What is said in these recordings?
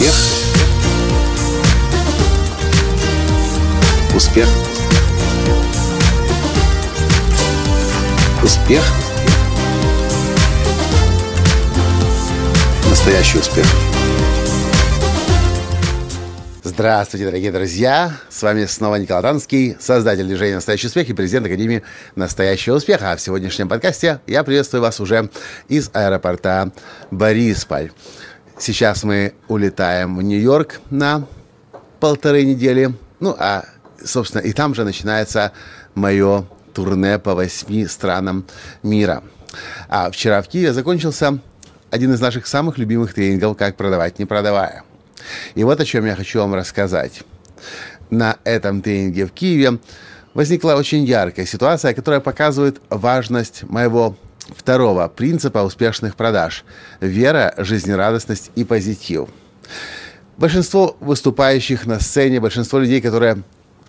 Успех. Успех. Успех. Настоящий успех. Здравствуйте, дорогие друзья! С вами снова Николай Танский, создатель движения «Настоящий успех» и президент Академии «Настоящего успеха». А в сегодняшнем подкасте я приветствую вас уже из аэропорта Борисполь. Сейчас мы улетаем в Нью-Йорк на полторы недели. Ну, а, собственно, и там же начинается мое турне по восьми странам мира. А вчера в Киеве закончился один из наших самых любимых тренингов «Как продавать, не продавая». И вот о чем я хочу вам рассказать. На этом тренинге в Киеве возникла очень яркая ситуация, которая показывает важность моего второго принципа успешных продаж – вера, жизнерадостность и позитив. Большинство выступающих на сцене, большинство людей, которые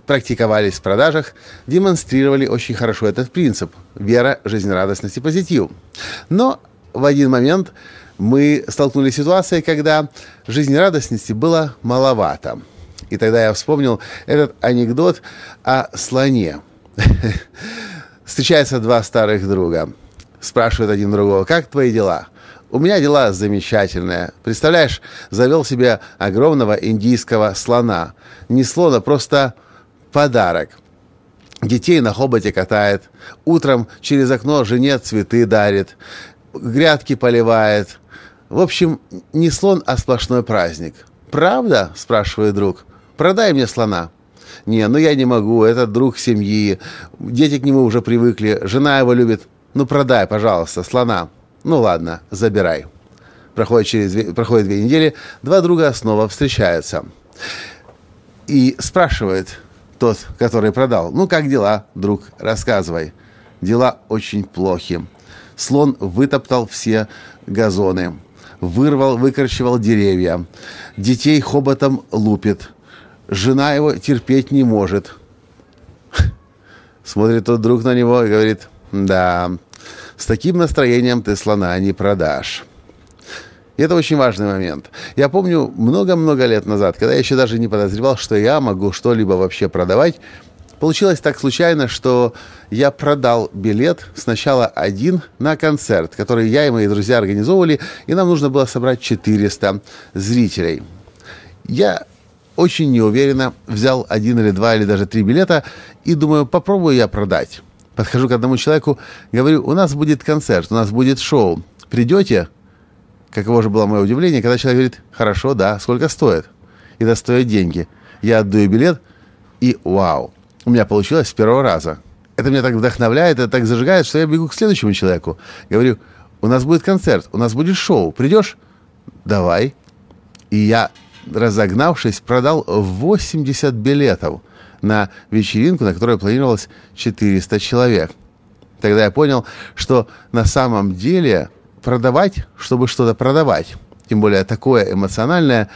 практиковались в продажах, демонстрировали очень хорошо этот принцип – вера, жизнерадостность и позитив. Но в один момент мы столкнулись с ситуацией, когда жизнерадостности было маловато. И тогда я вспомнил этот анекдот о слоне. Встречаются два старых друга. Спрашивают один другого, как твои дела? У меня дела замечательные. Представляешь, завел себе огромного индийского слона. Не слона, просто подарок. Детей на хоботе катает. Утром через окно жене цветы дарит. Грядки поливает. В общем, не слон, а сплошной праздник. «Правда?» – спрашивает друг. «Продай мне слона». «Не, ну я не могу, это друг семьи, дети к нему уже привыкли, жена его любит. Ну продай, пожалуйста, слона». «Ну ладно, забирай». Проходит, через, проходит две недели, два друга снова встречаются. И спрашивает тот, который продал, «Ну как дела, друг, рассказывай». «Дела очень плохи. Слон вытоптал все газоны» вырвал, выкорчевал деревья. Детей хоботом лупит. Жена его терпеть не может. Смотрит тот друг на него и говорит, да, с таким настроением ты слона не продашь. И это очень важный момент. Я помню много-много лет назад, когда я еще даже не подозревал, что я могу что-либо вообще продавать, Получилось так случайно, что я продал билет сначала один на концерт, который я и мои друзья организовывали, и нам нужно было собрать 400 зрителей. Я очень неуверенно взял один или два или даже три билета и думаю, попробую я продать. Подхожу к одному человеку, говорю, у нас будет концерт, у нас будет шоу. Придете? Каково же было мое удивление, когда человек говорит, хорошо, да, сколько стоит? И это стоит деньги. Я отдаю билет, и вау, у меня получилось с первого раза. Это меня так вдохновляет, это так зажигает, что я бегу к следующему человеку. Говорю, у нас будет концерт, у нас будет шоу, придешь? Давай. И я, разогнавшись, продал 80 билетов на вечеринку, на которой планировалось 400 человек. Тогда я понял, что на самом деле продавать, чтобы что-то продавать, тем более такое эмоциональное,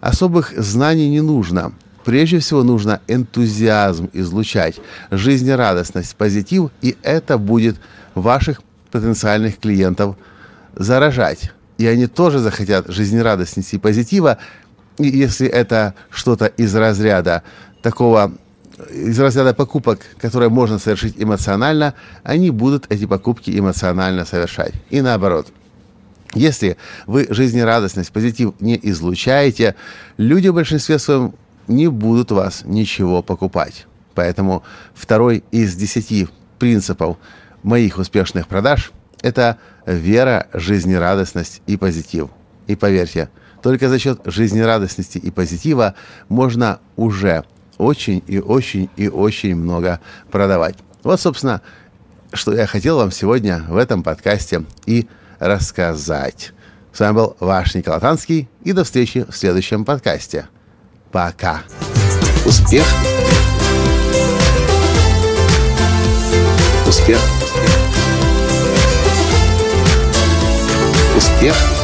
особых знаний не нужно – Прежде всего нужно энтузиазм излучать, жизнерадостность, позитив, и это будет ваших потенциальных клиентов заражать. И они тоже захотят жизнерадостности и позитива, если это что-то из разряда такого из разряда покупок, которые можно совершить эмоционально, они будут эти покупки эмоционально совершать. И наоборот. Если вы жизнерадостность, позитив не излучаете, люди в большинстве своем не будут вас ничего покупать. Поэтому второй из десяти принципов моих успешных продаж – это вера, жизнерадостность и позитив. И поверьте, только за счет жизнерадостности и позитива можно уже очень и очень и очень много продавать. Вот, собственно, что я хотел вам сегодня в этом подкасте и рассказать. С вами был ваш Николай Танский, и до встречи в следующем подкасте. Пока. Успех. Успех. Успех.